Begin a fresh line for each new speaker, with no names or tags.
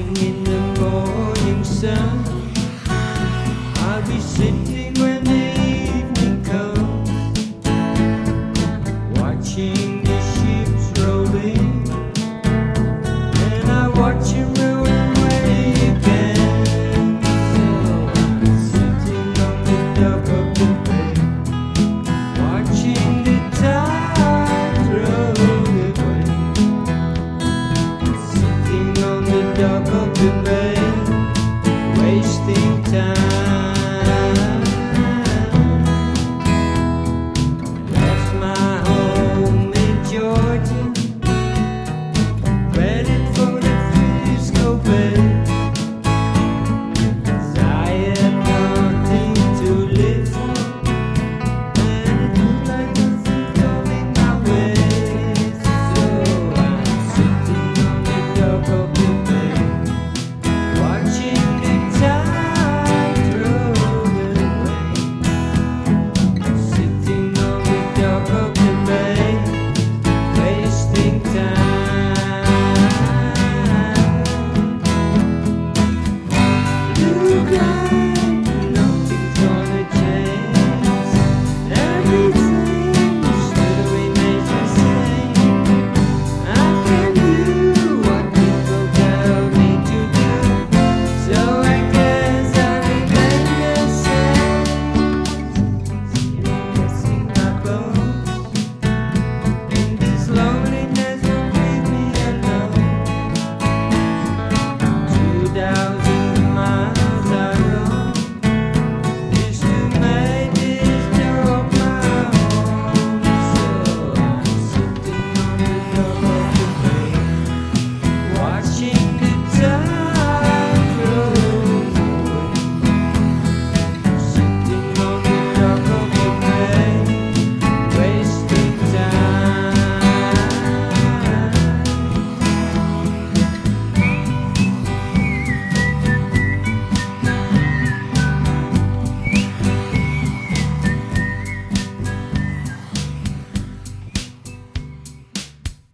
in the morning sun. I'll be sitting when the evening comes, watching. Jacob in the